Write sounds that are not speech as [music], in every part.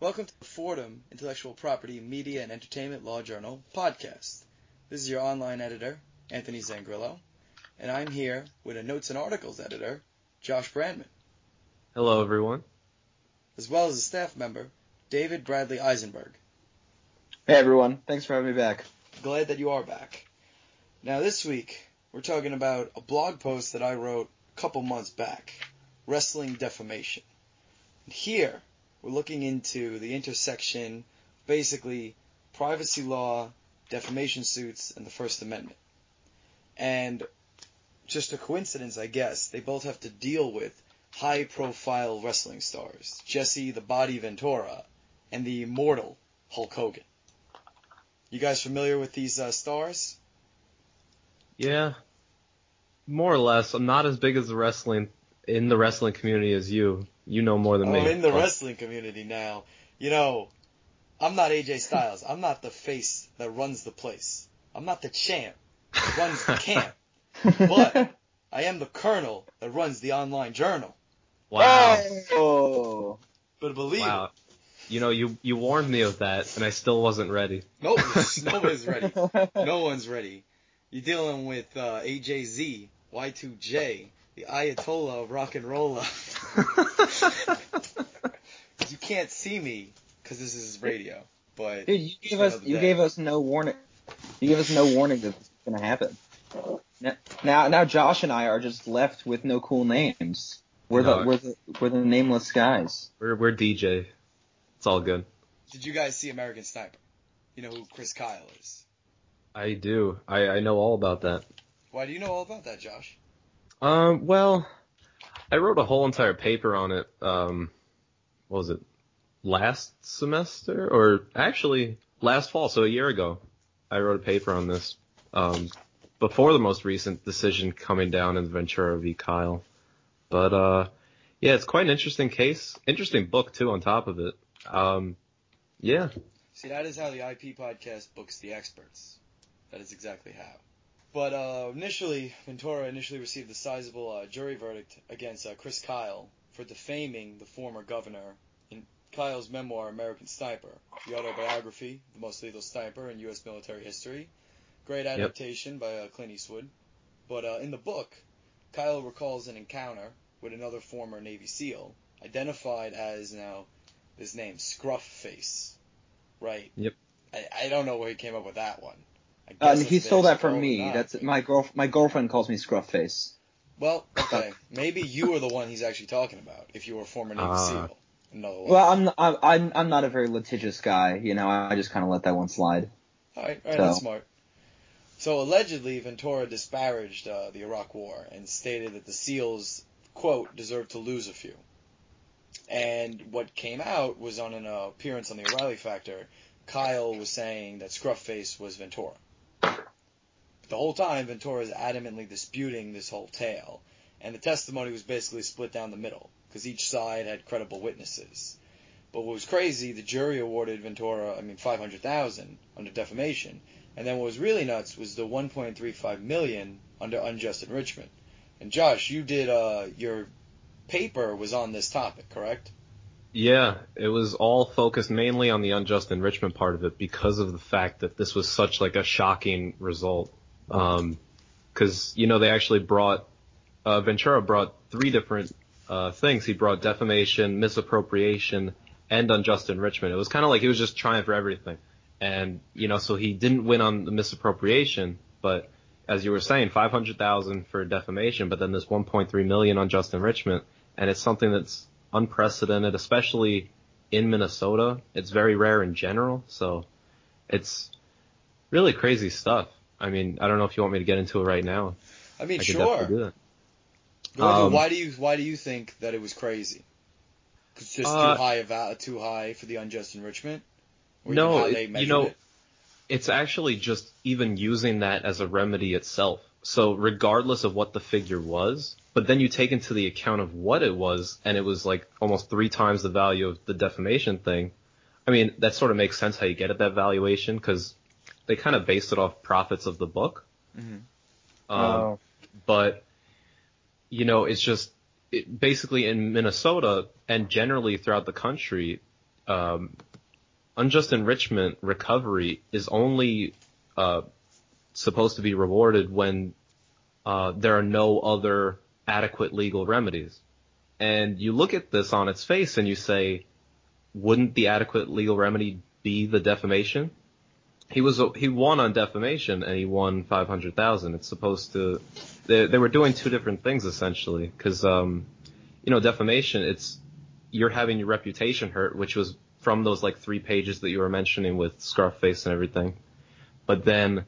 Welcome to the Fordham Intellectual Property Media and Entertainment Law Journal podcast. This is your online editor, Anthony Zangrillo, and I'm here with a notes and articles editor, Josh Brandman, Hello, everyone. as well as a staff member, David Bradley Eisenberg. Hey everyone, thanks for having me back. Glad that you are back. Now, this week, we're talking about a blog post that I wrote a couple months back Wrestling Defamation. And here, we're looking into the intersection, basically, privacy law, defamation suits, and the First Amendment. And just a coincidence, I guess, they both have to deal with high profile wrestling stars Jesse the Body Ventura and the immortal Hulk Hogan. You guys familiar with these uh, stars? Yeah, more or less. I'm not as big as the wrestling in the wrestling community as you. You know more than Oh, me. in the but- wrestling community now. You know, I'm not AJ Styles. I'm not the face that runs the place. I'm not the champ that runs the camp. [laughs] But I am the colonel that runs the online journal. Wow. Oh, But believe Wow. You know, you you warned me of that, and I still wasn't ready. it, nobody's, nobody's ready. [laughs] No one's ready. You're dealing with uh, AJZ, Y2J, the Ayatollah of rock and roll. [laughs] you can't see me because this is radio, but Dude, you gave us you day. gave us no warning. You gave us no warning that this is gonna happen. N- Now now Josh and I are just left with no cool names. We're the we're the we're the nameless guys. We're we're DJ. It's all good. Did you guys see American Sniper? You know who Chris Kyle is. I do. I I know all about that. Why do you know all about that, Josh? Um. Well, I wrote a whole entire paper on it. Um. What was it? Last semester, or actually last fall, so a year ago, I wrote a paper on this. Um. Before the most recent decision coming down in Ventura v. Kyle. But uh, yeah, it's quite an interesting case. Interesting book too. On top of it. Um. Yeah. See, that is how the IP podcast books the experts. That is exactly how. But uh, initially, Ventura initially received a sizable uh, jury verdict against uh, Chris Kyle for defaming the former governor in Kyle's memoir, American Sniper, the autobiography, the most lethal sniper in U.S. military history. Great adaptation by uh, Clint Eastwood. But uh, in the book, Kyle recalls an encounter with another former Navy SEAL, identified as now his name, Scruff Face. Right. Yep. I, I don't know where he came up with that one. I Uh, guess he stole that from me. not, That's but- my girl. My girlfriend calls me Scruff Face. Well, okay. Maybe you are the one he's actually talking about. If you were a former Navy Ah. SEAL. Another one. Well, I'm I'm I'm, I'm not a very litigious guy. You know, I just kind of let that one slide. All right, all right, So- that's smart. So allegedly, Ventura disparaged uh, the Iraq War and stated that the SEALs, quote, deserved to lose a few. And what came out was on an uh, appearance on the O'Reilly Factor, Kyle was saying that Scruffface was Ventura. But The whole time, Ventura is adamantly disputing this whole tale, and the testimony was basically split down the middle because each side had credible witnesses. But what was crazy, the jury awarded Ventura, I mean, five hundred thousand under defamation, and then what was really nuts was the one point three five million under unjust enrichment. And Josh, you did uh, your paper was on this topic, correct? Yeah, it was all focused mainly on the unjust enrichment part of it because of the fact that this was such like a shocking result. Um 'cause you know they actually brought uh, Ventura brought three different uh, things. He brought defamation, misappropriation, and unjust enrichment. It was kind of like he was just trying for everything. And you know, so he didn't win on the misappropriation, but as you were saying, 500,000 for defamation, but then this 1.3 million unjust enrichment, and it's something that's unprecedented, especially in Minnesota. It's very rare in general, so it's really crazy stuff. I mean, I don't know if you want me to get into it right now. I mean, I sure. definitely do that. Go ahead, Um, why do you why do you think that it was crazy? It's just Uh, too high a val- too high for the unjust enrichment. Or No, how it- you know, it? It's actually just even using that as a remedy itself. So regardless of what the figure was, but then you take into the account of what it was, and it was like almost three times the value of the defamation thing. I mean, that sort of makes sense how you get at that valuation because they kind of based it off profits of the book. Mhm. Um, Oh. but you know, it's just it, basically in Minnesota and generally throughout the country, um, unjust enrichment recovery is only uh, supposed to be rewarded when uh, there are no other adequate legal remedies. And you look at this on its face and you say, wouldn't the adequate legal remedy be the defamation? He was he won on defamation and he won five hundred thousand. It's supposed to they they were doing two different things essentially because um you know defamation it's you're having your reputation hurt which was from those like three pages that you were mentioning with Scarface and everything, but then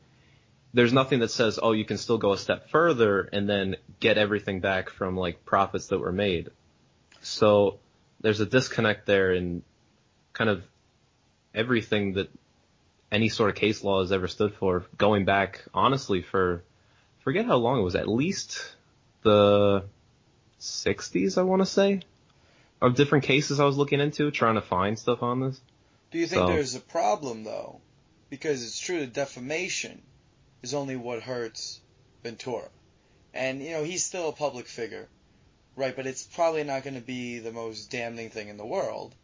there's nothing that says oh you can still go a step further and then get everything back from like profits that were made. So there's a disconnect there in kind of everything that any sort of case law has ever stood for, going back honestly for forget how long it was, at least the 60s, I want to say, of different cases I was looking into, trying to find stuff on this. Do you think So- there's a problem though? Because it's true that defamation is only what hurts Ventura. And you know, he's still a public figure. Right, but it's probably not going to be the most damning thing in the world.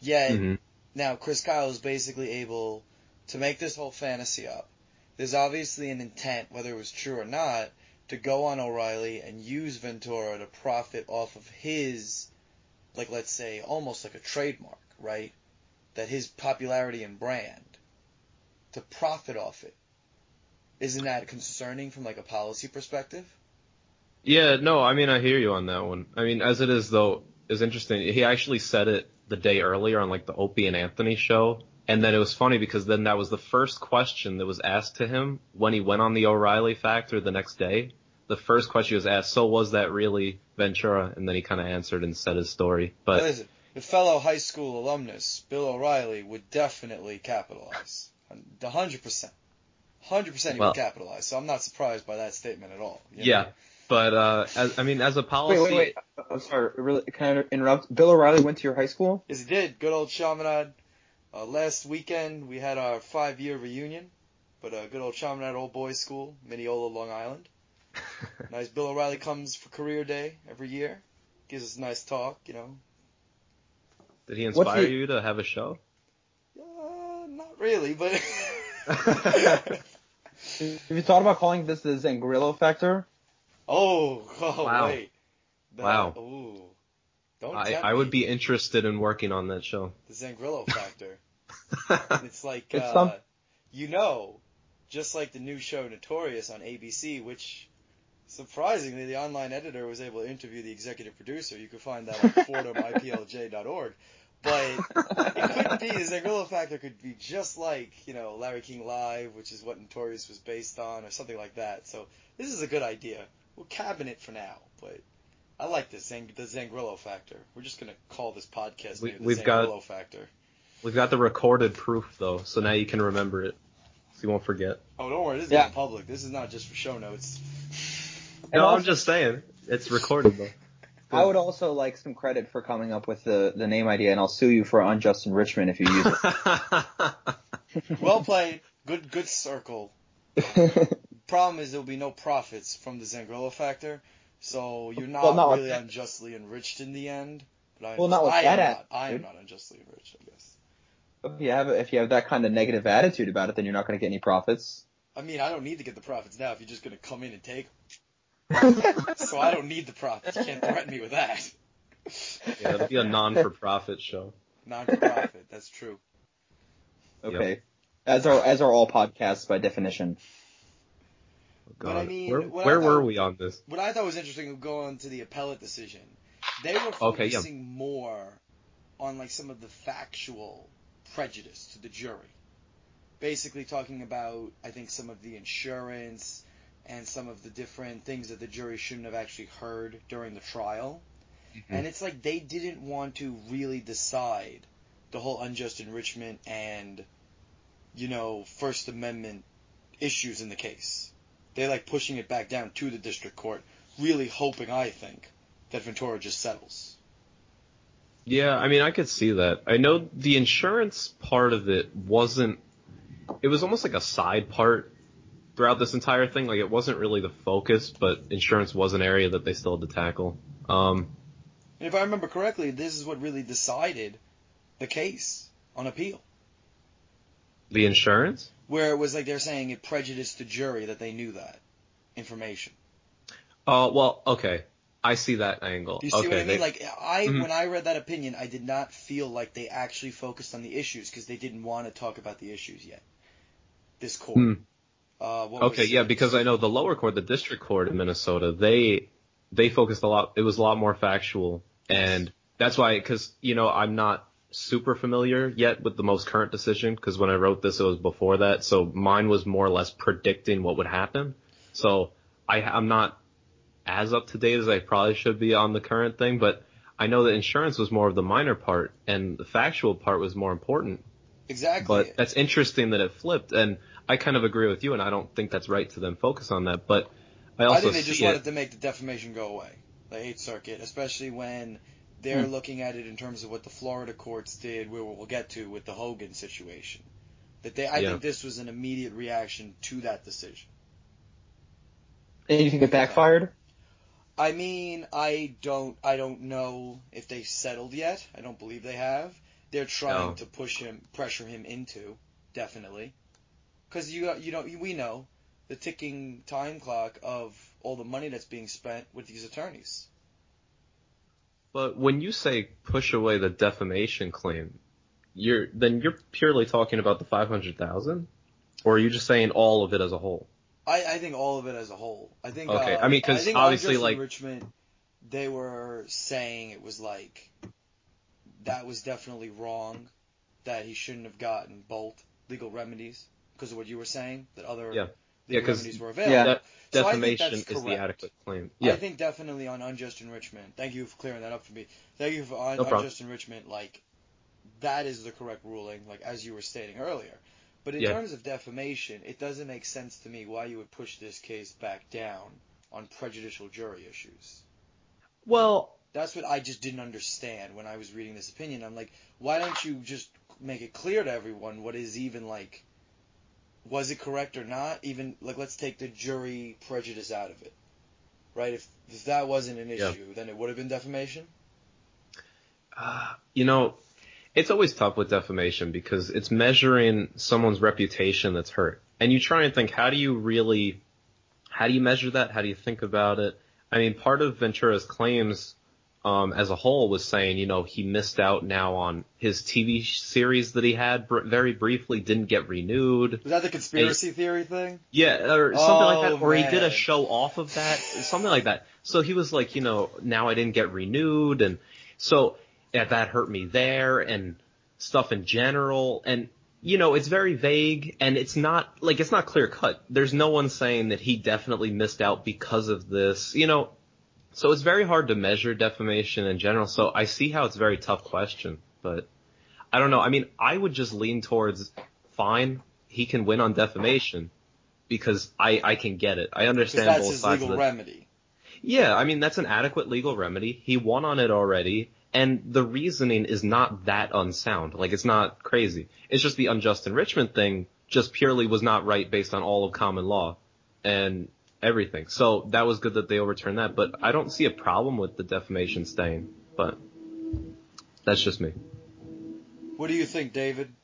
Yet Mhm. now Chris Kyle is basically able to make this whole fantasy up. There's obviously an intent, whether it was true or not, to go on O'Reilly and use Ventura to profit off of his, like let's say, almost like a trademark, right? That his popularity and brand, to profit off it. Isn't that concerning from like a policy perspective? Yeah, no, I mean, I hear you on that one. I mean, as it is though, is interesting. He actually said it the day earlier on like the Opie and Anthony show. And then it was funny because then that was the first question that was asked to him when he went on the O'Reilly factor the next day. The first question was asked, so was that really Ventura? And then he kind of answered and said his story. But Listen, the fellow high school alumnus, Bill O'Reilly, would definitely capitalize. Hundred percent. Hundred percent he Well- would capitalize. So I'm not surprised by that statement at all. you know? yeah, but, uh, as, I mean, as a policy. Wait, wait, wait. I'm sorry. Really, can I interrupt? Bill O'Reilly went to your high school? Yes, he did. Good old Chaminade. Uh, last weekend we had our five year reunion, but uh, good old Chaminade Old Boys School, Mineola, Long Island. [laughs] nice. Bill O'Reilly comes for career day every year, gives us a nice talk. You know, Did he inspire the- you to have a show? uh, not really, but. [laughs] Have you thought about calling this the Zangrillo factor? oh, [laughs] oh Wow. wait. That- Wow. Ooh. Don't I, I would be interested in working on that show. the Zangrillo factor. [laughs] It's like, It's uh, some- you know, just like the new show Notorious on ABC, which surprisingly the online editor was able to interview the executive producer. You can find that on fordhamiplj.org. But it could be, the Zangrillo factor could be just like, you know, Larry King Live, which is what Notorious was based on, or something like that. So this is a good idea. We'll cabinet for now, but I like this, Zang- the Zangrillo factor. We're just going to call this podcast We- maybe the we've got- Zangrillo factor. We've got the recorded proof though, so now you can remember it. So you won't forget. Oh, don't worry. This is Yeah. public. This is not just for show notes. And [laughs] no, I'm just saying. It's recorded though. I would also like some credit for coming up with the, the name idea, and I'll sue you for unjust enrichment if you use it. [laughs] Well played. Good, good circle. [laughs] Problem is, there will be no profits from the Zangrillo factor, so you're not Well, not really that- unjustly enriched in the end. But I Well, not with I that am attitude. not. I am not unjustly enriched. I guess. if you have if you have that kind of negative attitude about it, then you're not going to get any profits. I mean, I don't need to get the profits now if you're just going to come in and take. 'em. [laughs] So I don't need the profits. You can't threaten me with that. yeah, it'll be a non-for-profit show. Non for profit. That's true. Okay. As are as are all podcasts by definition. Oh, But I mean, where, what I where were we on this? what I thought was interesting going to the appellate decision, they were Okay, yeah. focusing more on like some of the factual prejudice to the jury. Basically talking about I think some of the insurance and some of the different things that the jury shouldn't have actually heard during the trial. Mm-hmm. And it's like they didn't want to really decide the whole unjust enrichment and you know, First Amendment issues in the case. They're like pushing it back down to the district court, really hoping, I think, that Ventura just settles. Yeah, I mean, I could see that. I know the insurance part of it wasn't. It was almost like a side part throughout this entire thing. Like it wasn't really the focus, but insurance was an area that they still had to tackle. Um, And if I remember correctly, this is what really decided the case on appeal, The insurance? Where it was like they're saying it prejudiced the jury that they knew that information. Oh, well, okay. I see that angle. You see okay, what I they- mean? Like I, Mhm. when I read that opinion, I did not feel like they actually focused on the issues because they didn't want to talk about the issues yet. This court. Hmm. Uh, what Okay, yeah, because I know the lower court, the district court in Minnesota, they they focused a lot. It was a lot more factual, and that's why, because you know, I'm not super familiar yet with the most current decision, because when I wrote this, it was before that, so mine was more or less predicting what would happen. So I I'm not as up to date as I probably should be on the current thing, but I know that insurance was more of the minor part, and the factual part was more important. exactly. But that's interesting that it flipped, and I kind of agree with you, and I don't think that's right to them focus on that. But I also I think they just wanted it. to make the defamation go away, the Eighth Circuit, especially when they're Hmm. looking at it in terms of what the Florida courts did, where we'll get to with the Hogan situation. That they, I Yeah. think this was an immediate reaction to that decision. And you think it backfired? I mean, I don't, I don't know if they settled yet. I don't believe they have. They're trying No. to push him, pressure him into, definitely, because you, you know, we know the ticking time clock of all the money that's being spent with these attorneys. But when you say push away the defamation claim, you're then you're purely talking about the five hundred thousand, or are you just saying all of it as a whole? I, I think all of it as a whole. I think. Okay, uh, I mean, 'cause think obviously, like- enrichment, they were saying it was like that was definitely wrong, that he shouldn't have gotten both legal remedies because of what you were saying that other Yeah. 'Cause remedies were available. Yeah. That So defamation is the adequate claim. Yeah. I think definitely on unjust enrichment. Thank you for clearing that up for me. Thank you for on No unjust enrichment. Like that is the correct ruling, like as you were stating earlier. But in Yeah. terms of defamation, it doesn't make sense to me why you would push this case back down on prejudicial jury issues. well, That's what I just didn't understand when I was reading this opinion. I'm like, why don't you just make it clear to everyone what is even like was it correct or not? Even like let's take the jury prejudice out of it. Right? If if that wasn't an Yeah. issue, then it would have been defamation. Uh, you know, it's always tough with defamation because it's measuring someone's reputation that's hurt. And you try and think, how do you really, how do you measure that? How do you think about it? I mean, part of Ventura's claims, um, as a whole was saying, you know, he missed out now on his TV series that he had br- very briefly, didn't get renewed. Was that the conspiracy theory thing? Yeah, or something like Oh, that, or he did a show off of that, something like that. So he was like, you know, now I didn't get renewed, and so yeah, that hurt me there, and stuff in general, and you know, it's very vague, and it's not like it's not clear cut. There's no one saying that he definitely missed out because of this, you know. So it's very hard to measure defamation in general. So I see how it's a very tough question, but I don't know. I mean, I would just lean towards fine. He can win on defamation because I, I can get it. I understand that's both his sides legal of the remedy. Yeah, I mean that's an adequate legal remedy. He won on it already, and the reasoning is not that unsound. Like it's not crazy. It's just the unjust enrichment thing just purely was not right based on all of common law and everything. So that was good that they overturned that, but I don't see a problem with the defamation staying. But that's just me. What do you think, David?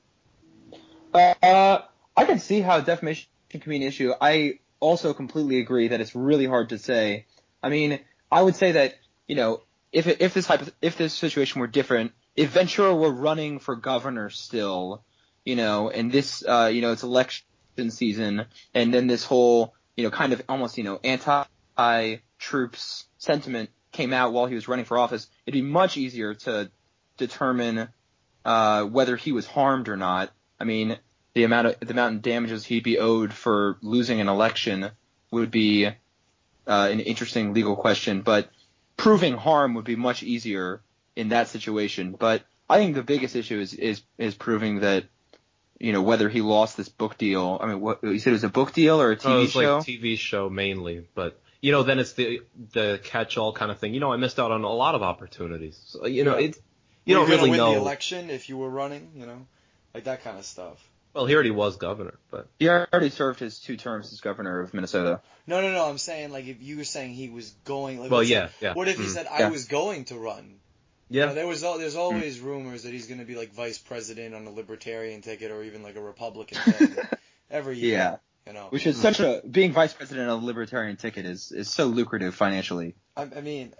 Uh, I can see how defamation can be an issue. I also completely agree that it's really hard to say. I mean, I would say that you know, if if this hypo- if this situation were different, if Ventura were running for governor still, you know, and this uh, you know it's election season, and then this whole you know kind of almost you know anti troops sentiment came out while he was running for office, it'd be much easier to determine uh, whether he was harmed or not. I mean, the amount of the amount of damages he'd be owed for losing an election would be uh, an interesting legal question, but proving harm would be much easier in that situation. But I think the biggest issue is is is proving that you know whether he lost this book deal. I mean, what you said it was a book deal or a TV Oh, it's show? like TV show mainly, but you know, then it's the the catch-all kind of thing. You know, I missed out on a lot of opportunities. So, you know, Yeah. it you Were don't gonna really win know. the election if you were running, you know, like that kind of stuff. Well, he already was governor, but he already served his two terms as governor of Minnesota. No, no, no. I'm saying like if you were saying he was going. Like, well, let's say- yeah, yeah. What if he Mm. said I Yeah. was going to run You know, Yeah. there was al- there's hmm. always rumors that he's going to be like vice president on a libertarian ticket or even like a Republican thing [laughs] every year. Yeah. You know, Which is such a being vice president on a libertarian ticket is is so lucrative financially. I, I mean,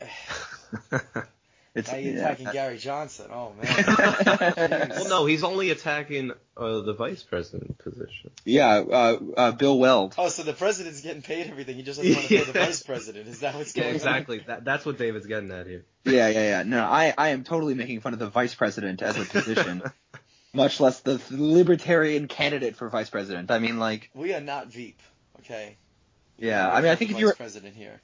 [laughs] It's now you're yeah. attacking Gary Johnson. Oh man. [laughs] well, no, he's only attacking uh, the vice president position. yeah, uh, uh, Bill Weld. Oh, so the president's getting paid everything. He just doesn't want to pay the vice president. Is that what's Yeah, going on? exactly. That, that's what David's getting at here. Yeah, yeah, yeah. No, I I am totally making fun of the vice president as a position, [laughs] much less the libertarian candidate for vice president. I mean, like, We are not Veep. Okay. yeah. I mean, I think if you're president here.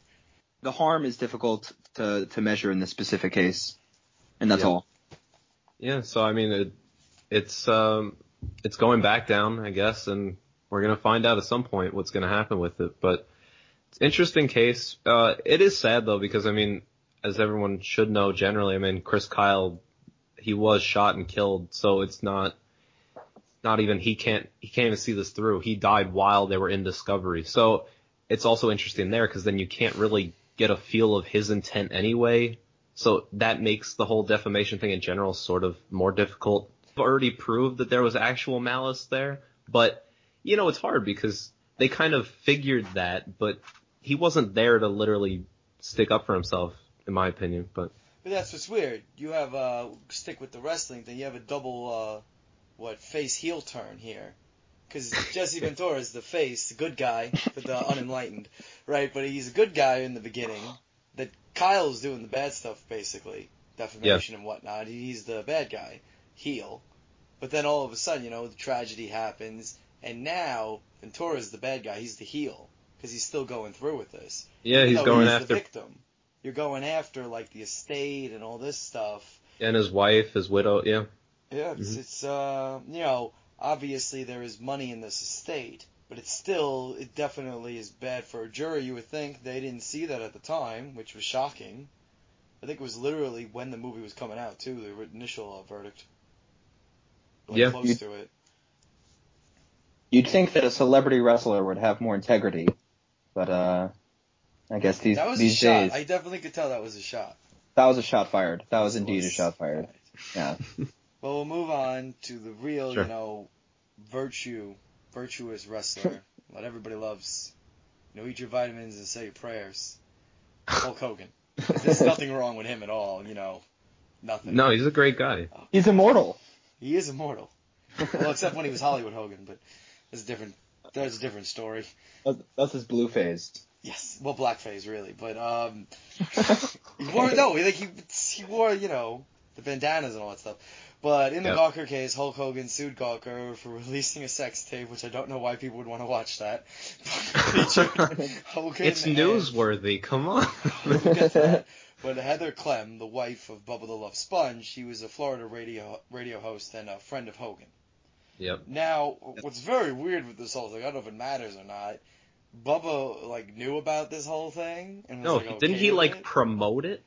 The harm is difficult to to measure in this specific case, and that's Yeah. all. Yeah, so I mean, it, it's um, it's going back down, I guess, and we're gonna find out at some point what's gonna happen with it. But it's an interesting case. Uh, it is sad though because I mean, as everyone should know generally, I mean, Chris Kyle, he was shot and killed, so it's not. Not even he can't he can't even see this through. He died while they were in discovery. So it's also interesting there because then you can't really get a feel of his intent anyway. So that makes the whole defamation thing in general sort of more difficult. I've already proved that there was actual malice there, but you know, it's hard because they kind of figured that, but he wasn't there to literally stick up for himself, in my opinion. But But that's what's weird. You have uh stick with the wrestling thing. You have a double uh what face heel turn here. Because Jesse Ventura is the face, the good guy for the unenlightened, right? But he's a good guy in the beginning. That Kyle's doing the bad stuff basically, defamation and whatnot. He's the bad guy, heel. But then all of a sudden, you know, the tragedy happens, and now Ventura's the bad guy. He's the heel because he's still going through with this. yeah, he's going he's after the victim. You're going after like the estate and all this stuff. and his wife, his widow. Yeah, Yeah, it's, Mhm. it's uh, you know, obviously there is money in this estate, but it's still, it definitely is bad for a jury. You would think they didn't see that at the time, which was shocking. I think it was literally when the movie was coming out too, the initial uh, verdict. Like, Yeah. close You- to it. You'd think that a celebrity wrestler would have more integrity, but uh, I guess these That was a shot. days I definitely could tell that was a shot. that was a shot fired. That was indeed a shot fired. Right. Yeah. [laughs] Well, we'll move on to the real, Sure. you know, virtue, virtuous wrestler. [laughs] that everybody loves. You know, eat your vitamins and say your prayers. Hulk Hogan. There's [laughs] nothing wrong with him at all, you know. Nothing. no, he's a great guy. He's immortal. He is immortal. well, except when he was Hollywood Hogan, but that's a different. That's a different story. That's, that's his blue phase. Yes, well, black phase really, but um, [laughs] he wore no, like he he wore you know the bandanas and all that stuff. But in the Yep. Gawker case, Hulk Hogan sued Gawker for releasing a sex tape, which I don't know why people would want to watch that. [laughs] [laughs] It's newsworthy. Come on. We'll get to that. But Heather Clem, the wife of Bubba the Love Sponge, she was a Florida radio radio host and a friend of Hogan. yep. Now, what's very weird with this whole thing, I don't know if it matters or not. Bubba like knew about this whole thing and was No, like, didn't he like it. promote it?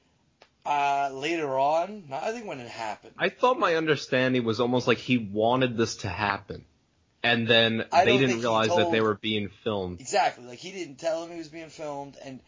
Uh, later on, I think when it happened. I thought my understanding was almost like he wanted this to happen. And then I they didn't realize that they were being filmed. exactly, like he didn't tell him he was being filmed, and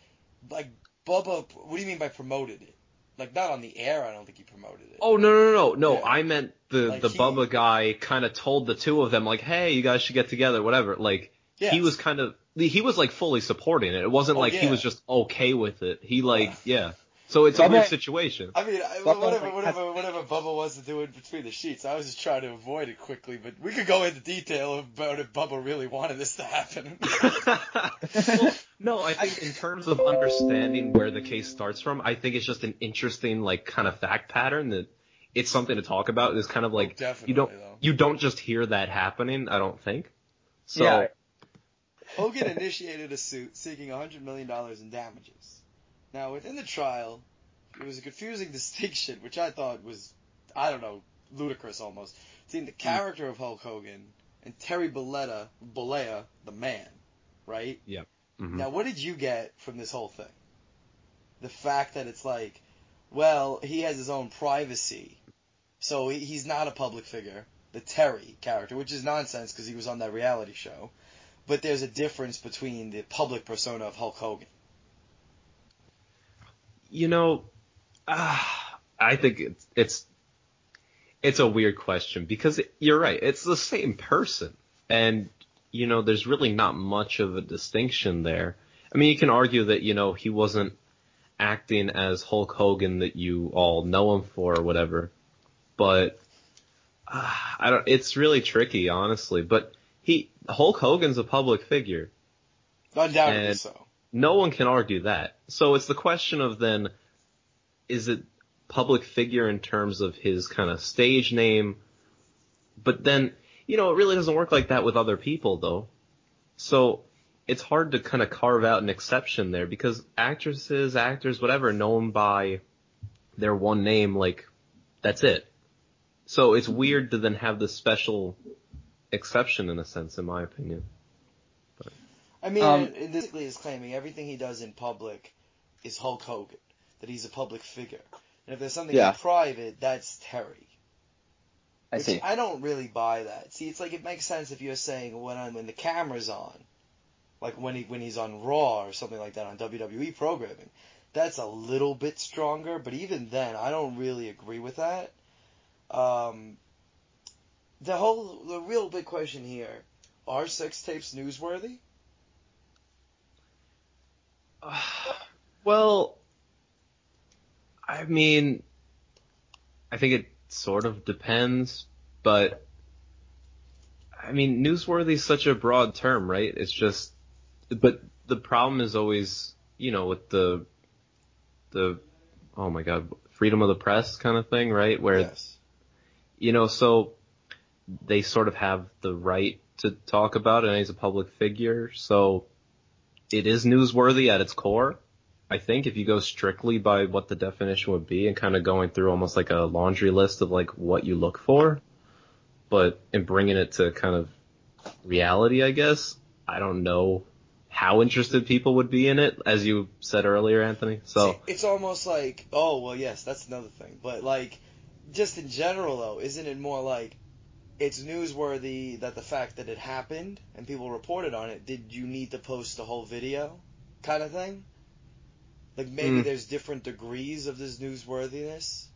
like Bubba, what do you mean by promoted it? Like not on the air, I don't think he promoted it. Oh no no no no! Yeah. I meant the Like the he- Bubba guy kind of told the two of them like, "Hey, you guys should get together." Whatever. Like yeah. he was kind of he was like fully supporting it. It wasn't Oh, like he was just okay with it. He like yeah. So it's a Bubba- weird situation. I mean, I, whatever, like, whatever, whatever Bubba wants to do in between the sheets, I was just trying to avoid it quickly. But we could go into detail about if Bubba really wanted this to happen. [laughs] Well, no, I think in terms of understanding where the case starts from, I think it's just an interesting like kind of fact pattern that it's something to talk about. It's kind of oh, like Definitely, you don't though. you don't just hear that happening. I don't think. So Yeah. Hogan initiated a suit seeking $100 million in damages. Now, within the trial, it was a confusing [laughs] distinction, which I thought was, I don't know, ludicrous almost, between the character of Hulk Hogan and Terry Bolletta, Bollea, the man, right? mhm. Now, what did you get from this whole thing? The fact that it's like, well, he has his own privacy, so he's not a public figure. The Terry character, which is nonsense because he was on that reality show, but there's a difference between the public persona of Hulk Hogan. You know, ah, I think it's it's it's a weird question because it, you're right. It's the same person, and you know, there's really not much of a distinction there. I mean, you can argue that you know he wasn't acting as Hulk Hogan that you all know him for or whatever, but uh, I don't. It's really tricky, honestly. But he Hulk Hogan's a public figure. Undoubtedly And- so. No one can argue that. So it's the question of then, is it public figure in terms of his kind of stage name? But then, you know, it really doesn't work like that with other people though. So it's hard to kind of carve out an exception there because actresses, actors, whatever, known by their one name, like, that's it. So it's weird to then have this special exception in a sense, in my opinion. I mean, Um, it, it basically is claiming everything he does in public is Hulk Hogan, that he's a public figure. And if there's something Yeah. in private, that's Terry. I see. I don't really buy that. See, it's like it makes sense if you're saying when I'm, when the camera's on, like when he when he's on Raw or something like that on WWE programming. That's a little bit stronger, but even then, I don't really agree with that. Um, the whole the real big question here: Are sex tapes newsworthy? [sighs] Well, I mean, I think it sort of depends, but I mean, newsworthy is such a broad term, right? It's just, but the problem is always, you know, with the, the, oh my god, freedom of the press kind of thing, right? Where, yes. you know, so they sort of have the right to talk about it and he's a public figure, so it is newsworthy at its core. I think if you go strictly by what the definition would be and kind of going through almost like a laundry list of like what you look for, but in bringing it to kind of reality, I guess, I don't know how interested people would be in it, as you said earlier, Anthony. So, See, it's almost like, oh well, yes, that's another thing. But like, just in general though, isn't it more like it's newsworthy that the fact that it happened and people reported on it? Did you need to post the whole video, kind of thing? Like maybe Mm. there's different degrees of this newsworthiness.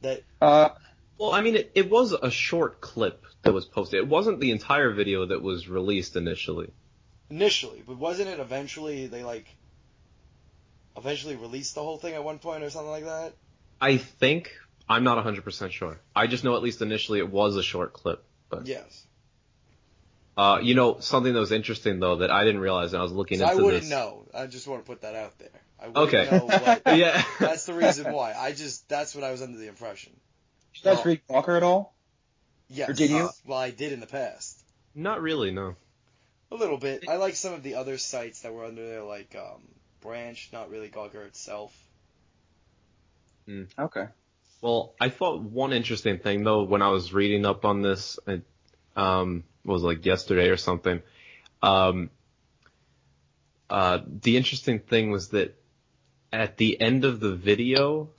That Uh, well, I mean, it, it was a short clip that was posted. It wasn't the entire video that was released initially. initially, but wasn't it eventually they like eventually released the whole thing at one point or something like that? I think I'm not 100% sure. I just know at least initially it was a short clip. But Yes. uh, you know something that was interesting though that I didn't realize and I was looking So I wouldn't this. know. I just want to put that out there. I wouldn't Okay. know what. [laughs] Yeah. That's the reason why. I just that's what I was under the impression. did you guys read Gawker at all? Yes. Or did you? Uh, well, I did in the past. Not really, no. A little bit. I like some of the other sites that were under there, like um, Branch, not really Gawker itself. Okay. Well, I thought one interesting thing though when I was reading up on this, it, um, was like yesterday or something. Um, uh, the interesting thing was that at the end of the video,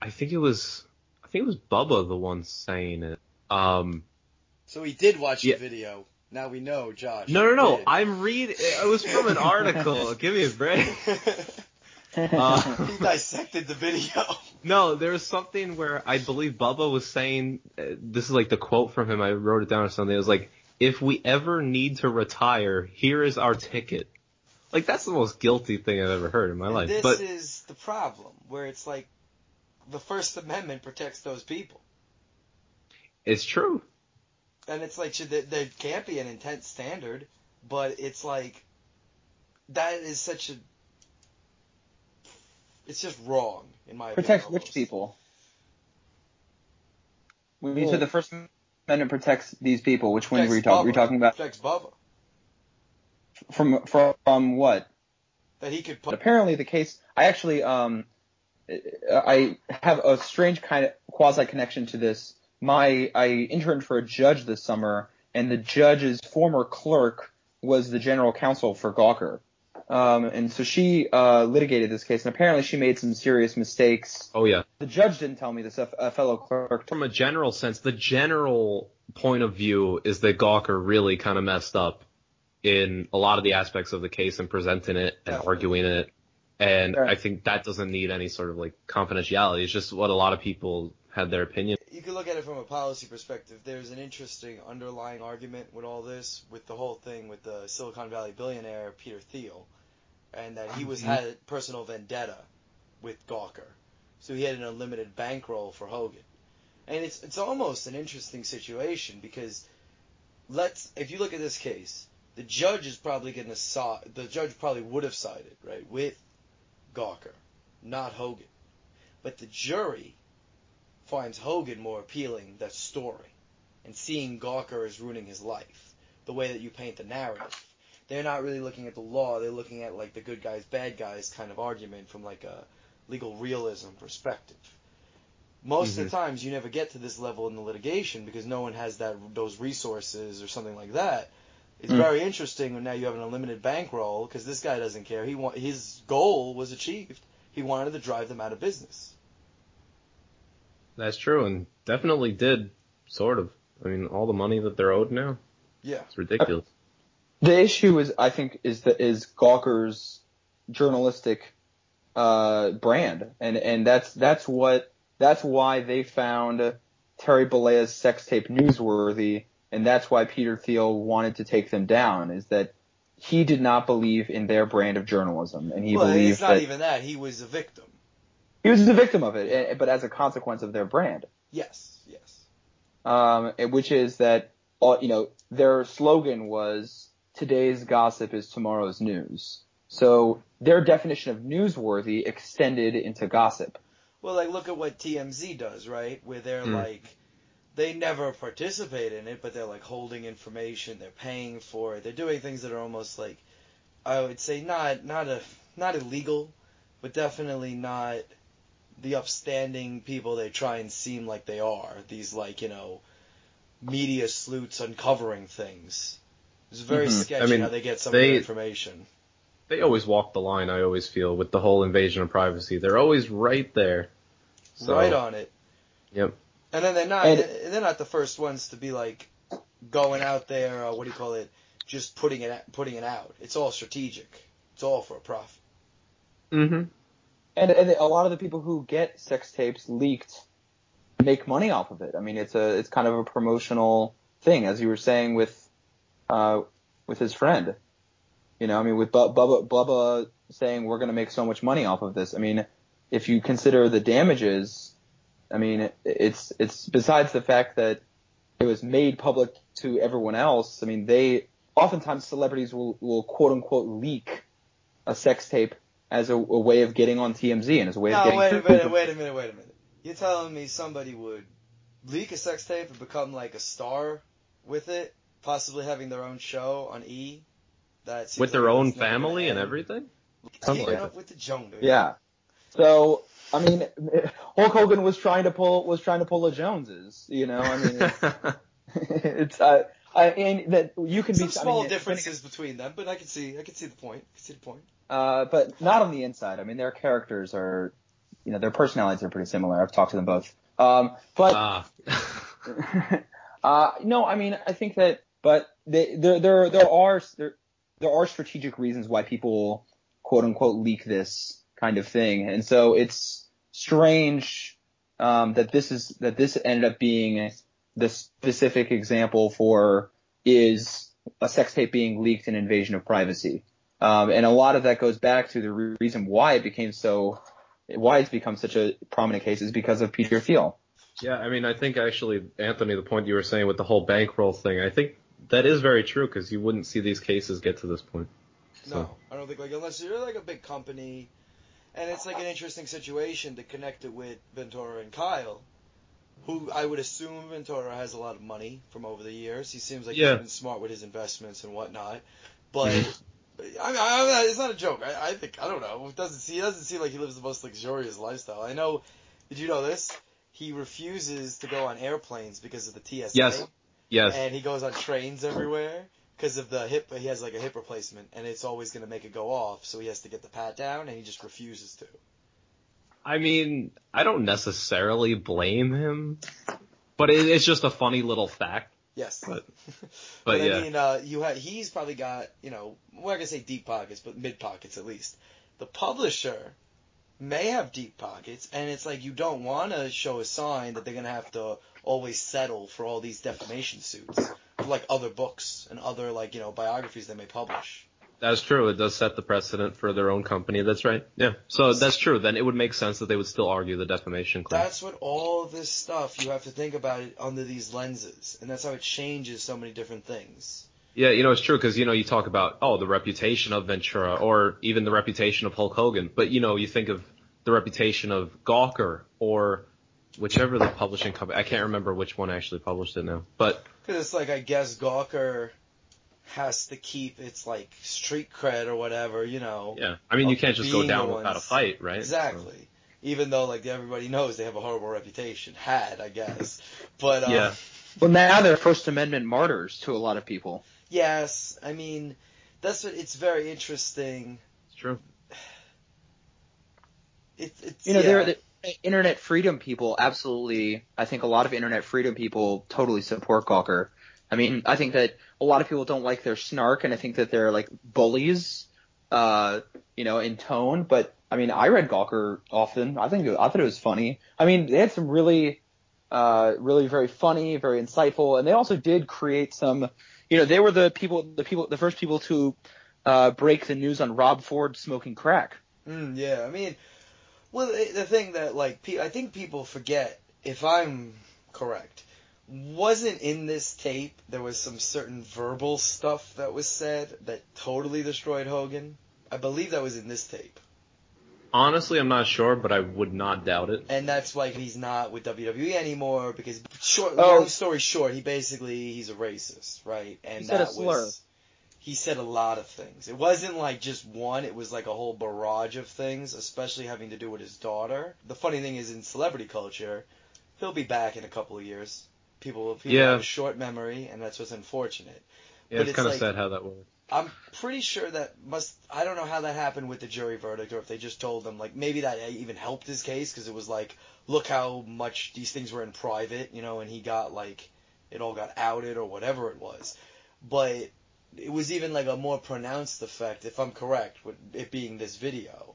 I think it was, I think it was Bubba the one saying it. Um, So he did watch Yeah. the video. Now we know, Josh. no, no, no. did. I'm reading. It was from an article. [laughs] Give me a break. [laughs] Uh, [laughs] he dissected the video. [laughs] No, there was something where I believe Bubba was saying, uh, this is like the quote from him, I wrote it down or something, it was like, if we ever need to retire, here is our ticket. Like, that's the most guilty thing I've ever heard in my And life. this But, is the problem, where it's like the First Amendment protects those people. it's true. And it's like, should there, there can't be an intent standard, but it's like, that is such a, it's just wrong, in my Protects opinion. which almost. people? You Well- said the First Amendment protects these people, which one were you, Protects talk, were you talking about? Protects Bubba. From from what? That he could put, apparently the case, I actually, um, I have a strange kind of quasi connection to this. My, I interned for a judge this summer, and the judge's former clerk was the general counsel for Gawker. Um, and so she, uh, litigated this case, and apparently she made some serious mistakes. Oh yeah. The judge didn't tell me this, a, a fellow clerk. From a general sense, the general point of view is that Gawker really kind of messed up in a lot of the aspects of the case and presenting it and Definitely. arguing it. And Right. I think that doesn't need any sort of like confidentiality. It's just what a lot of people had their opinion. You could look at it from a policy perspective. There's an interesting underlying argument with all this, with the whole thing with the Silicon Valley billionaire Peter Thiel, and that he was Mhm. had a personal vendetta with Gawker, so he had an unlimited bankroll for Hogan, and it's it's almost an interesting situation because let's if you look at this case, the judge is probably going to side. The judge probably would have sided right with Gawker, not Hogan, but the jury finds Hogan more appealing, that story, and seeing Gawker as ruining his life, the way that you paint the narrative. They're not really looking at the law, they're looking at like the good guys, bad guys kind of argument from like a legal realism perspective. Most of the times you never get to this level in the litigation because no one has that those resources or something like that. It's Mm. very interesting when now you have an unlimited bankroll because this guy doesn't care. He wa- his goal was achieved. He wanted to drive them out of business. That's true, and definitely did sort of. I mean, all the money that they're owed now, Yeah. it's ridiculous. The issue is, I think, is the is Gawker's journalistic uh, brand, and and that's that's what that's why they found Terry Bollea's sex tape newsworthy, and that's why Peter Thiel wanted to take them down. Is that he did not believe in their brand of journalism, and he well, believed it's not that even that. He was a victim. He was the victim of it, eh, but as a consequence of their brand. Yes, yes. um, which is that all you know their slogan was today's gossip is tomorrow's news. So their definition of newsworthy extended into gossip. Well, like look at what TMZ does, right? Where they're Mm. like, they never participate in it, but they're like holding information, they're paying for it, they're doing things that are almost like, I would say not not a not illegal, but definitely not the upstanding people they try and seem like they are. These like you know, media sleuths uncovering things. It's very Mhm. sketchy I mean, how they get some of they- their information. They always walk the line. I always feel with the whole invasion of privacy. They're always right there. So, right on it. Yep. And then they're not And- they're not the first ones to be like going out there. Uh, what do you call it? Just putting it putting it out. It's all strategic. It's all for a profit. Mm-hmm. And, and a lot of the people who get sex tapes leaked make money off of it. I mean, it's a it's kind of a promotional thing, as you were saying with uh, with his friend. You know, I mean, with Bu- Bubba, Bubba saying we're going to make so much money off of this. I mean, if you consider the damages, I mean, it's it's besides the fact that it was made public to everyone else. I mean, they oftentimes celebrities will will quote unquote leak a sex tape as a, a way of getting on TMZ and as a way of No, getting. wait a minute, wait a minute, wait a minute. You're telling me somebody would leak a sex tape and become like a star with it, possibly having their own show on E? That With their it's own family and everything. Something Keeping like up with the Jonas. Yeah. So I mean, [laughs] Hulk Hogan was trying to pull was trying to pull the Joneses. You know, I mean, it's, [laughs] it's uh, I mean that you can Some be small I mean, differences between them, but I can see I can see the point. I can see the point. Uh, but not on the inside. I mean, their characters are, you know, their personalities are pretty similar. I've talked to them both. Um, but ah. [laughs] uh, no, I mean, I think that, but they, there, there, there are, there, there are strategic reasons why people quote unquote leak this kind of thing. And so it's strange, um, that this is, that this ended up being the specific example for is a sex tape being leaked an invasion of privacy. Um, and a lot of that goes back to the re- reason why it became so, why it's become such a prominent case is because of Peter Thiel. Yeah, I mean, I think actually, Anthony, the point you were saying with the whole bankroll thing, I think that is very true because you wouldn't see these cases get to this point. So- No, I don't think like unless you're like a big company, and it's like an interesting situation to connect it with Ventura and Kyle, who I would assume Ventura has a lot of money from over the years. He seems like Yeah. he's been smart with his investments and whatnot, but. [laughs] I mean, I, it's not a joke. I, I think I don't know. It doesn't. He doesn't seem like he lives the most luxurious lifestyle. I know. Did you know this? He refuses to go on airplanes because of the TSA. Yes. Yes. And he goes on trains everywhere because of the hip. He has like a hip replacement, and it's always going to make it go off. So he has to get the pat down, and he just refuses to. I mean, I don't necessarily blame him, but it, it's just a funny little fact. Yes. But- [laughs] but, but I yeah. mean, uh, you ha- he's probably got you know, we're not gonna say deep pockets, but mid pockets at least. the publisher may have deep pockets, and it's like you don't want to show a sign that they're gonna have to always settle for all these defamation suits for like other books and other like you know biographies they may publish. That's true. It does set the precedent for their own company. That's right. Yeah. So that's true. Then it would make sense that they would still argue the defamation claim. That's what all this stuff you have to think about it under these lenses, and that's how it changes so many different things. Yeah, you know, it's true because, you know, you talk about, oh, the reputation of Ventura or even the reputation of Hulk Hogan. But, you know, you think of the reputation of Gawker or whichever the publishing company, I can't remember which one actually published it now. But. Because it's like, I guess Gawker has to keep its, like, street cred or whatever, you know. Yeah. I mean, you can't just go down without a fight, right? Exactly. So- Even though, like, everybody knows they have a horrible reputation. Had, I guess. But, um, Yeah. Well, now they're First Amendment martyrs to a lot of people. yes, I mean, that's what, it's very interesting. It's true. It, it's, You know, yeah. they're the internet freedom people. Absolutely, I think a lot of internet freedom people totally support Gawker. I mean, I think that a lot of people don't like their snark, and I think that they're like bullies, uh, you know, in tone. But I mean, I read Gawker often. I think I thought it was funny. I mean, they had some really, uh, really very funny, very insightful, and they also did create some. You know, they were the people, the people, the first people to uh, break the news on Rob Ford smoking crack. Mm, yeah, I mean, well, the thing that like I think people forget, if I'm correct, wasn't in this tape there was some certain verbal stuff that was said that totally destroyed Hogan. I believe that was in this tape, Honestly, I'm not sure, but I would not doubt it. and that's why he's not with WWE anymore. Because short, Oh. long story short, he basically he's a racist, right? And He said a that slur. was. He said a lot of things. It wasn't like just one, it was like a whole barrage of things, especially having to do with his daughter. The funny thing is in celebrity culture, he'll be back in a couple of years. People, people Yeah. have a short memory, and that's what's unfortunate. Yeah, But it's, it's kind of like- sad how that works. I'm pretty sure that must. I don't know how that happened with the jury verdict, or if they just told them like maybe that even helped his case because it was like, look how much these things were in private, you know, and he got like, it all got outed or whatever it was. But it was even like a more pronounced effect, if I'm correct, with it being this video,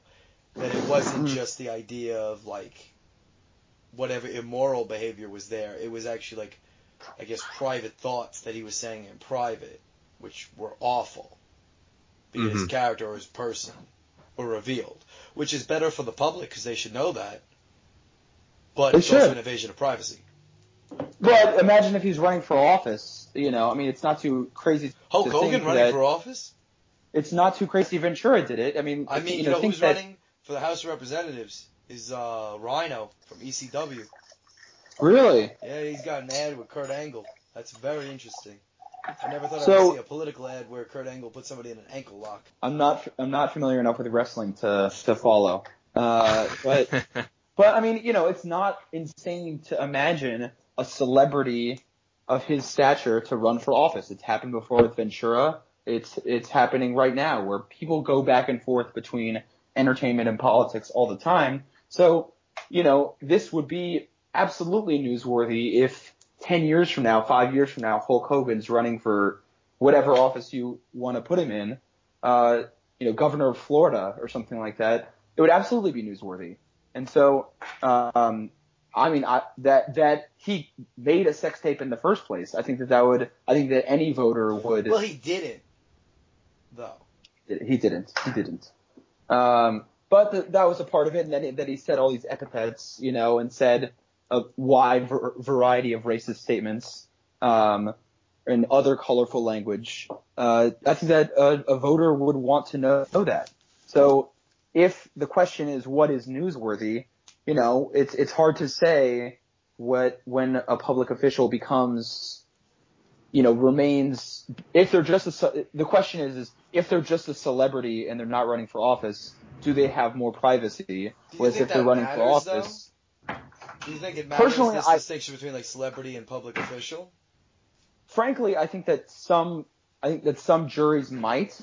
that it wasn't Mhm. just the idea of like, whatever immoral behavior was there. It was actually like, I guess, private thoughts that he was saying in private which were awful. Be it his mm-hmm. character or his person, were revealed, which is better for the public because they should know that. But They it's also an invasion of privacy. But imagine if he's running for office. You know, I mean, it's not too crazy. Hulk to Hogan running that- for office? It's not too crazy. Ventura did it. I mean, I mean, you, know, know, who's that, running for the House of Representatives is uh, Rhyno from ECW. Really? Yeah, he's got an ad with Kurt Angle. That's very interesting. I never thought I'd see a political ad where Kurt Angle put somebody in an ankle lock. I'm not. I'm not familiar enough with wrestling to to follow. Uh, but [laughs] but I mean, you know, it's not insane to imagine a celebrity of his stature to run for office. It's happened before with Ventura. It's it's happening right now where people go back and forth between entertainment and politics all the time. So, you know, this would be absolutely newsworthy if 10 years from now, 5 years from now, Hulk Hogan's running for whatever office you want to put him in, uh, you know, governor of Florida or something like that. It would absolutely be newsworthy. And so, um, I mean, I, that that he made a sex tape in the first place. I think that that would. I think that any voter would. Well, he didn't, though. He didn't. He didn't. Um, but th that was a part of it, and then, he- then he said all these epithets, you know, and said a wide ver- variety of racist statements, um, and other colorful language. Uh, I think that a, a voter would want to know, know that. So, if the question is what is newsworthy, you know, it's it's hard to say what when a public official becomes you know, remains if they're just a the question is is if they're just a celebrity and they're not running for office, do they have more privacy? Whereas if they're running matters, for office, Do you think it matters Personally, this I- distinction between like celebrity and public official? frankly, I think that some I think that some juries might.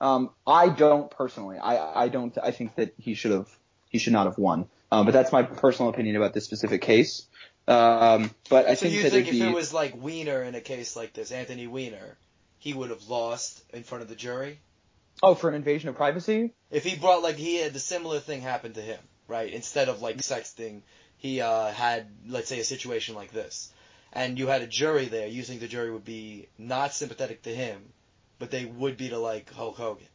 Um, I don't personally. I I don't. I think that he should have he should not have won. Um, but that's my personal opinion about this specific case. Um, but I so think you that think it'd if be, it was like Weiner in a case like this, Anthony Weiner, he would have lost in front of the jury? Oh, for an invasion of privacy? If he brought like he had the similar thing happen to him, right? Instead of like sexting, he uh, had let's say a situation like this, and you had a jury there. You think the jury would be not sympathetic to him, but they would be to like Hulk Hogan.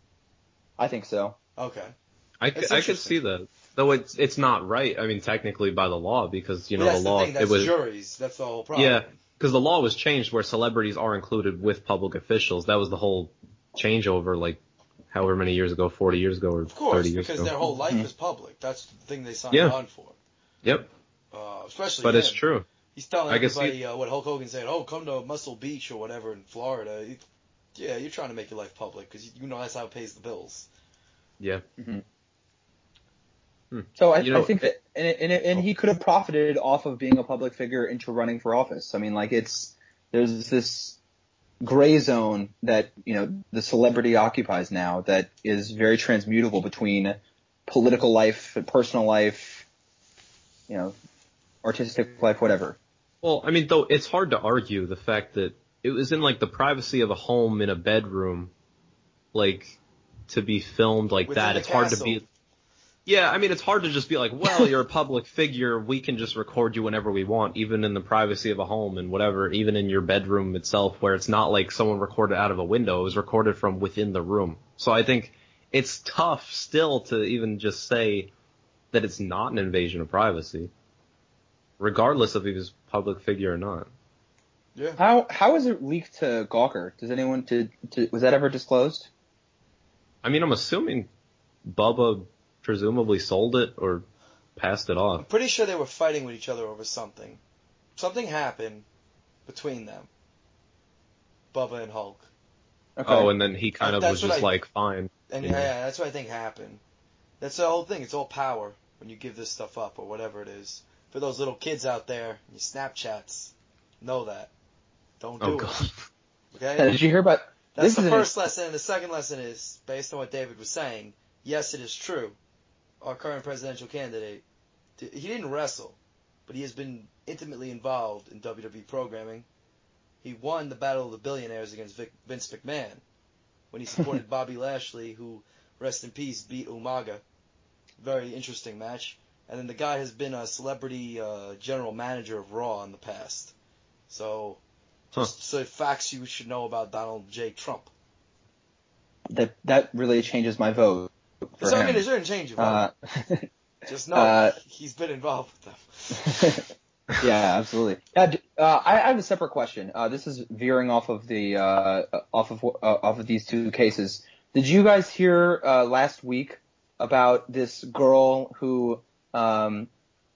I think so. Okay. I, That's c- I could see that. Though it's it's not right. I mean, technically by the law because you know But that's the law the thing. That's it was juries. That's the whole problem. Yeah. because the law was changed where celebrities are included with public officials. That was the whole changeover, like however many years ago, 40 years ago or Of course, 30 years because ago. Because their whole life Mhm. is public. That's the thing they signed Yeah. on for. Yep, Uh, especially but him. it's true. He's telling I can see- everybody uh, what Hulk Hogan said. Oh, come to Muscle Beach or whatever in Florida. He- yeah, you're trying to make your life public because you, you know that's how it pays the bills. Yeah, Hmm. So I, You know, I think that, and, and, and he could have profited off of being a public figure into running for office. I mean, like it's there's this gray zone that you know the celebrity occupies now that is very transmutable between political life, personal life, you know, artistic life, whatever. Well, I mean, though it's hard to argue the fact that it was in like the privacy of a home in a bedroom, like to be filmed like Within that. the It's hard to be. Yeah, I mean, it's hard to just be like, well, you're a public figure. We can just record you whenever we want, even in the privacy of a home and whatever, even in your bedroom itself, where it's not like someone recorded out of a window. It was recorded from within the room. So I think it's tough still to even just say that it's not an invasion of privacy, regardless of if he was a public figure or not. Yeah. How how is it leaked to Gawker? Does anyone to, to was that ever disclosed? I mean, I'm assuming Bubba presumably sold it or passed it off. I'm pretty sure they were fighting with each other over something. Something happened between them. Bubba and Hulk. Okay. Oh, and then he kind of That's was just I- like, fine. And Yeah. yeah. that's what I think happened. That's the whole thing. It's all power when you give this stuff up or whatever it is. For those little kids out there, your Snapchats, know that. Don't do Oh it. god. [laughs] Okay? Did you hear about That's this the is an- first lesson. And the second lesson is, based on what David was saying, yes, it is true. Our current presidential candidate, d- he didn't wrestle, but he has been intimately involved in WWE programming. He won the Battle of the Billionaires against Vic, Vince McMahon when he supported [laughs] Bobby Lashley, who, rest in peace, beat Umaga. Very interesting match. And then the guy has been a celebrity uh, general manager of Raw in the past. So, just so facts you should know about Donald J. Trump. that that really changes my vote for So I him. mean, it shouldn't change your vote. Uh, [laughs] Just know uh, he's been involved with them. [laughs] yeah, absolutely. Uh, I, I have a separate question. Uh, this is veering off of the uh, off of uh, off of these two cases. Did you guys hear uh, last week about this girl who um,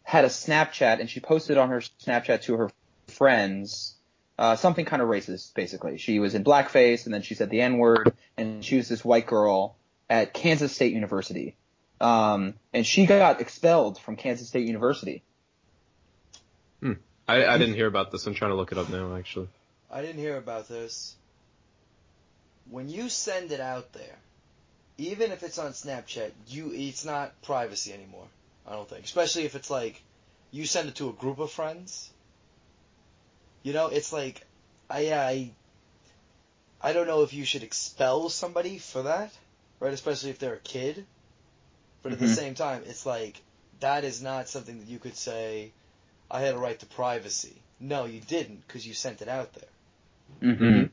had a Snapchat and she posted on her Snapchat to her friends uh, something kind of racist, basically. She was in blackface and then she said the N word and she was this white girl at Kansas State University. Um, and she got expelled from Kansas State University. I, I didn't hear about this. I'm trying to look it up now, actually. I didn't hear about this. When you send it out there, even if it's on Snapchat, you it's not privacy anymore. I don't think, especially if it's like you send it to a group of friends. You know, it's like I I I don't know if you should expel somebody for that, right? Especially if they're a kid. But at the Mhm. same time, it's like that is not something that you could say. I had a right to privacy. No, you didn't because you sent it out there. Mm-hmm.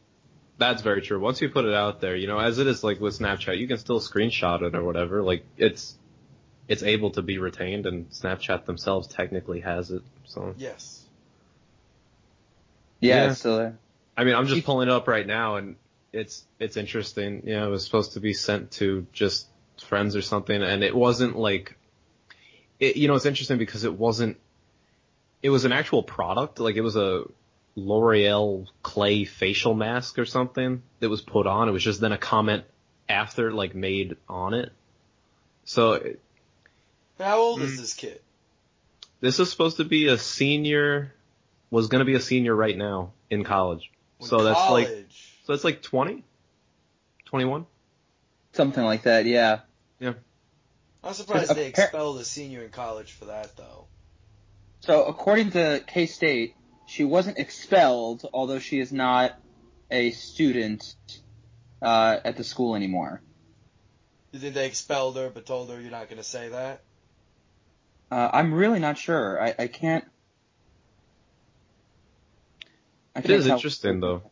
That's very true. Once you put it out there, you know, as it is like with Snapchat, you can still screenshot it or whatever. Like it's it's able to be retained, and Snapchat themselves technically has it. So Yes. Yeah, Yeah. it's still there. I mean, I'm just pulling it up right now, and it's it's interesting. You know, it was supposed to be sent to just friends or something, and it wasn't like, it, you know, it's interesting because it wasn't. It was an actual product, like it was a L'Oreal clay facial mask or something that was put on. It was just then a comment after, like made on it. So it- How old is Mm. this kid? this is supposed to be a senior, was going to be a senior right now in college. So that's like College. So it's like 20? 21? Something like that, yeah. Yeah. I'm surprised they Appar- expelled a senior in college for that though. So according to K State, she wasn't expelled, although she is not a student uh, at the school anymore. You think they expelled her but told her you're not going to say that? Uh, I'm really not sure. I, I can't. I It can't is tell- interesting though.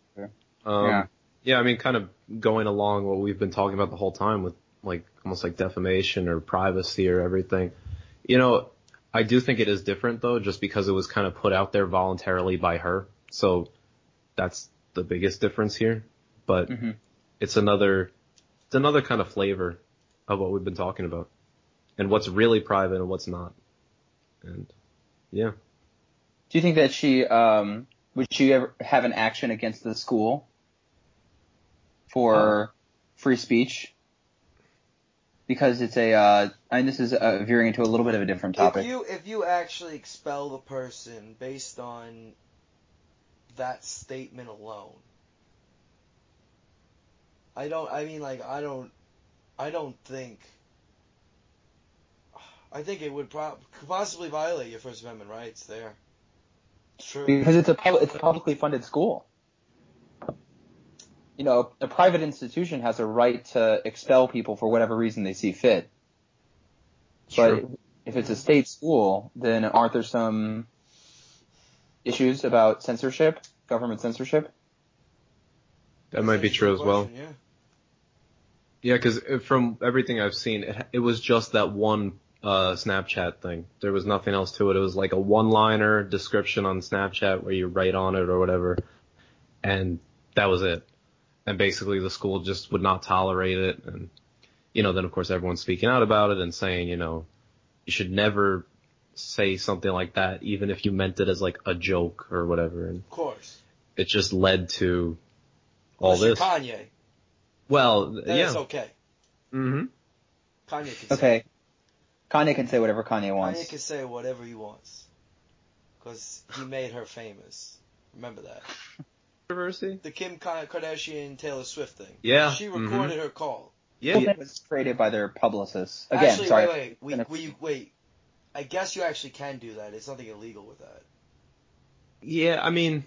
Um, Yeah. yeah. I mean, kind of going along what we've been talking about the whole time with like almost like defamation or privacy or everything. You know, I do think it is different though, just because it was kind of put out there voluntarily by her. So that's the biggest difference here. But Mhm. it's another, it's another kind of flavor of what we've been talking about and what's really private and what's not. And yeah. Do you think that she um would she ever have an action against the school for free speech? Because it's a uh, and this is uh, veering into a little bit of a different topic. If you if you actually expel the person based on that statement alone, I don't. I mean, like I don't. I don't think. I think it would could possibly violate your First Amendment rights there. True. because it's a pub- it's a publicly funded school. You know, a private institution has a right to expel people for whatever reason they see fit. But True. if it's a state school, then aren't there some issues about censorship, government censorship? That might be true as well. Yeah. Yeah, because from everything I've seen, it, it was just that one uh, Snapchat thing. There was nothing else to it. It was like a one-liner description on Snapchat where you write on it or whatever, and that was it. And basically, the school just would not tolerate it, and you know, then of course everyone's speaking out about it and saying, you know, you should never say something like that, even if you meant it as like a joke or whatever. And Of course. it just led to all Unless this. Kanye. Well, Then yeah. it's okay. hmm Kanye can say Okay. Kanye can say whatever Kanye wants Kanye can say whatever he wants. Because he made her famous. Remember that. [laughs] Controversy? The Kim Kardashian Taylor Swift thing. Yeah. She mhm. recorded her call. Yeah. Well, that was created by their publicists. Again, actually, sorry. wait, wait. We, we, wait. I guess you actually can do that. It's nothing illegal with that. Yeah, I mean,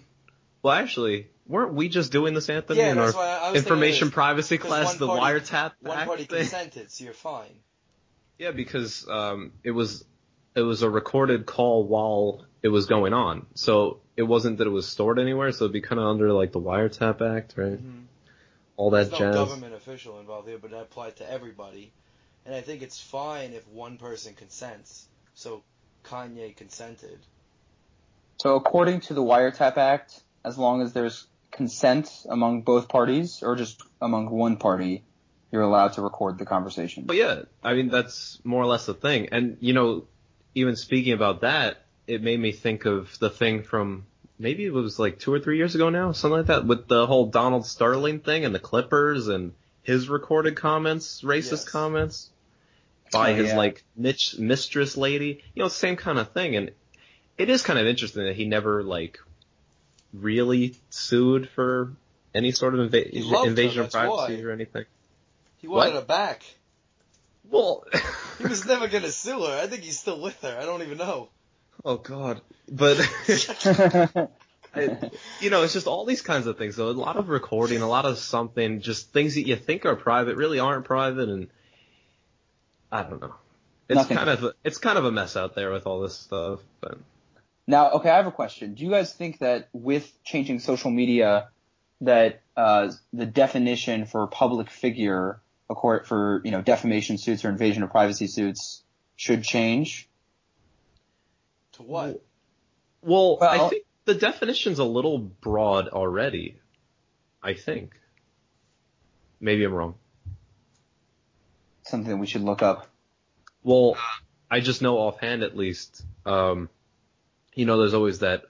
well, actually, weren't we just doing this, Anthony, yeah, in that's our why I was information privacy class, the party- wiretap One act party thing? consented, so you're fine. Yeah, because um, it was it was a recorded call while it was going on, so it wasn't that it was stored anywhere, so it'd be kind of under like the wiretap act, right? Mhm. All that There's no government official involved here, but that applied to everybody. And I think it's fine if one person consents. So Kanye consented. So according to the Wiretap Act, as long as there's consent among both parties or just among one party, you're allowed to record the conversation. But yeah, I mean that's more or less the thing. And you know, even speaking about that, it made me think of the thing from maybe it was like two or three years ago now, something like that, with the whole Donald Sterling thing and the Clippers and his recorded comments, racist Yes. comments by Oh, his yeah. like mitch, mistress lady. You know, same kind of thing. And it is kind of interesting that he never like really sued for any sort of inva- invasion of privacy why. or anything. He wanted What? her back. Well, [laughs] He was never gonna [laughs] sue her. I think he's still with her. I don't even know. Oh God, but [laughs] I- you know, it's just all these kinds of things. So a lot of recording, a lot of something, just things that you think are private really aren't private, and I don't know. It's Nothing. kind of it's kind of a mess out there with all this stuff. But now, okay, I have a question. Do you guys think that with changing social media, that uh, the definition for public figure, accord for you know defamation suits or invasion of privacy suits, should change? To what? well, I think the definition's a little broad already. I think. Maybe I'm wrong. Something that we should look up. Well, I just know offhand at least, um, you know, there's always that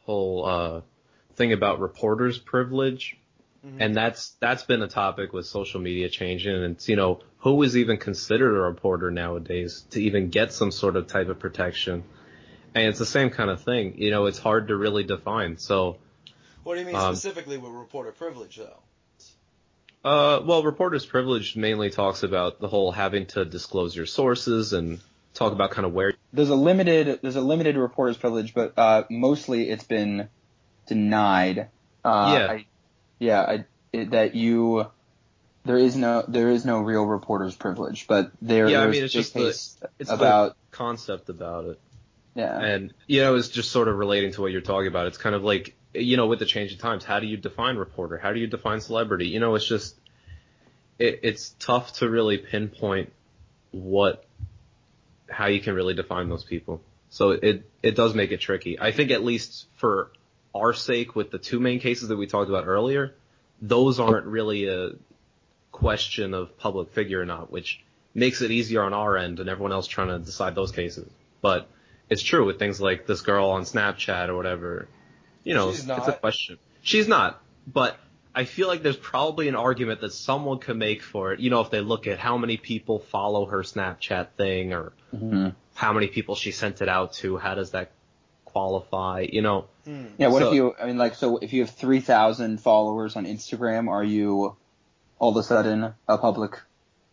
whole, uh, thing about reporters privilege. Mhm. And that's, that's been a topic with social media changing and it's, you know, who is even considered a reporter nowadays to even get some sort of type of protection? And it's the same kind of thing. You know, it's hard to really define. So, What do you mean Um, specifically with reporter privilege, though? uh, well, reporters privilege mainly talks about the whole having to disclose your sources and talk about kind of where There's a limited there's a limited reporter's privilege, but uh, mostly it's been denied. Uh, Yeah. I, yeah. I, it, that you there is no there is no real reporter's privilege, but there Yeah, I there's mean, it's a just the- It's about the concept about it. Yeah. And, you know, it's just sort of relating to what you're talking about. It's kind of like, you know, with the change changing times, how do you define reporter? How do you define celebrity? You know, it's just, it, it's tough to really pinpoint what, how you can really define those people. So it, it does make it tricky. I think at least for our sake with the two main cases that we talked about earlier, those aren't really a question of public figure or not, which makes it easier on our end and everyone else trying to decide those cases. But it's true with things like this girl on Snapchat or whatever. You know, She's it's a question. She's not, but I feel like there's probably an argument that someone could make for it. You know, if they look at how many people follow her Snapchat thing or Mhm. how many people she sent it out to, how does that qualify? You know, Hmm. Yeah, what So- if you I mean like so if you have 3000 followers on Instagram, are you all of a sudden a public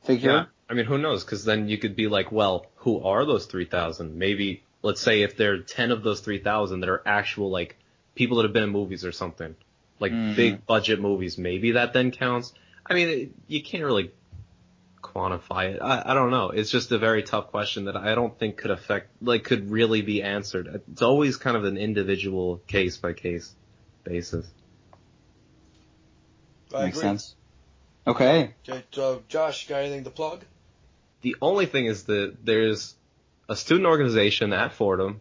figure? Yeah. I mean, who knows? Because then you could be like, well, who are those 3,000? Maybe, let's say if there are 10 of those 3,000 that are actual, like, people that have been in movies or something. Like, Mhm. big budget movies. Maybe that then counts. I mean, it, you can't really quantify it. I, I don't know. It's just a very tough question that I don't think could affect, like, could really be answered. It's always kind of an individual case by case basis. I Makes agree. sense. Okay. Okay, so Josh, got anything to plug? The only thing is that there's a student organization at Fordham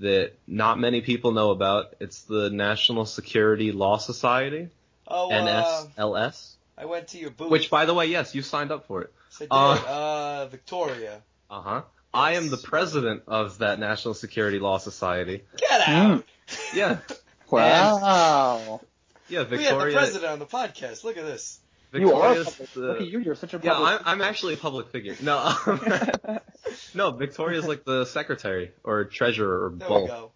that not many people know about. It's the National Security Law Society, Oh, uh, NSLS. I went to your booth. Which, by the way, yes, you signed up for it. I did. uh, Uh, Victoria. Uh huh. I am the president of that National Security Law Society. Get Hmm. out! Yeah, [laughs] Wow. yeah, Victoria. we had the president on the podcast. Look at this. You are. public- the- Look at you. You're such a yeah. I'm, I'm actually a public figure. No, um, [laughs] [laughs] no, Victoria's like the secretary or treasurer or There both.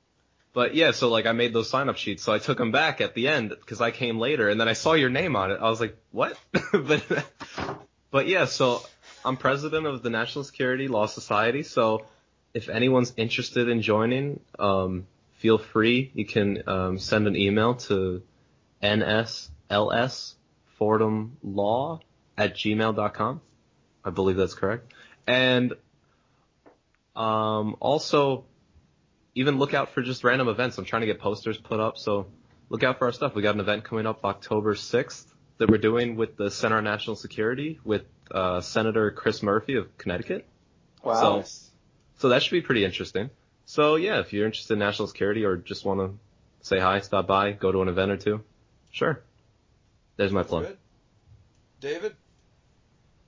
But yeah, so like I made those sign up sheets, so I took them back at the end because I came later, and then I saw your name on it. I was like, what? [laughs] but but yeah, so I'm president of the National Security Law Society. So if anyone's interested in joining, um, feel free. You can um, send an email to NSLS Fordham Law at gmail.com. I believe that's correct. And um, also even look out for just random events. I'm trying to get posters put up, so look out for our stuff. We got an event coming up October 6th that we're doing with the Center on National Security with uh, Senator Chris Murphy of Connecticut. wow. Nice. So that should be pretty interesting. So yeah, if you're interested in national security or just want to say hi, stop by, go to an event or two, sure. There's my plug. good. David?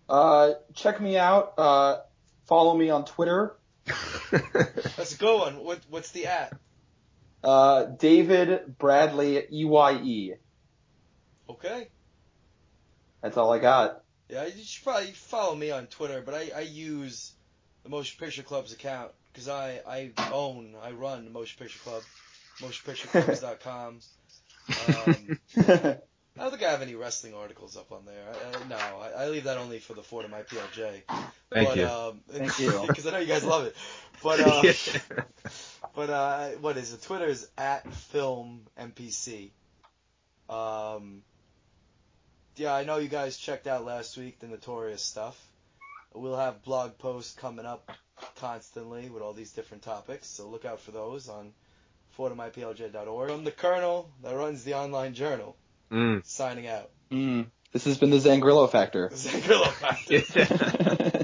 Uh, check me out. Uh, follow me on Twitter. [laughs] That's a good one. What, what's the at? Uh, David Bradley E Y E. Okay. That's all I got. Yeah, you should probably follow me on Twitter, but I, I use the Motion Picture Club's account because I, I own, I run the Motion Picture Club, motionpictureclubs.com. [laughs] Um, I don't think I have any wrestling articles up on there. I, I, no, I, I leave that only for the Fordham IPLJ. Thank but, you. Um, [laughs] Thank you. Because I know you guys love it. But [laughs] uh, but uh, what is it? Twitter is at film MPC. Um, yeah, I know you guys checked out last week the Notorious stuff. We'll have blog posts coming up constantly with all these different topics, so look out for those on FordhamIPLJ.org. From the Colonel that runs the online journal, Mm. signing out. Mm. This has been the Zangrillo Factor. [laughs] Zangrillo Factor. Yeah. [laughs]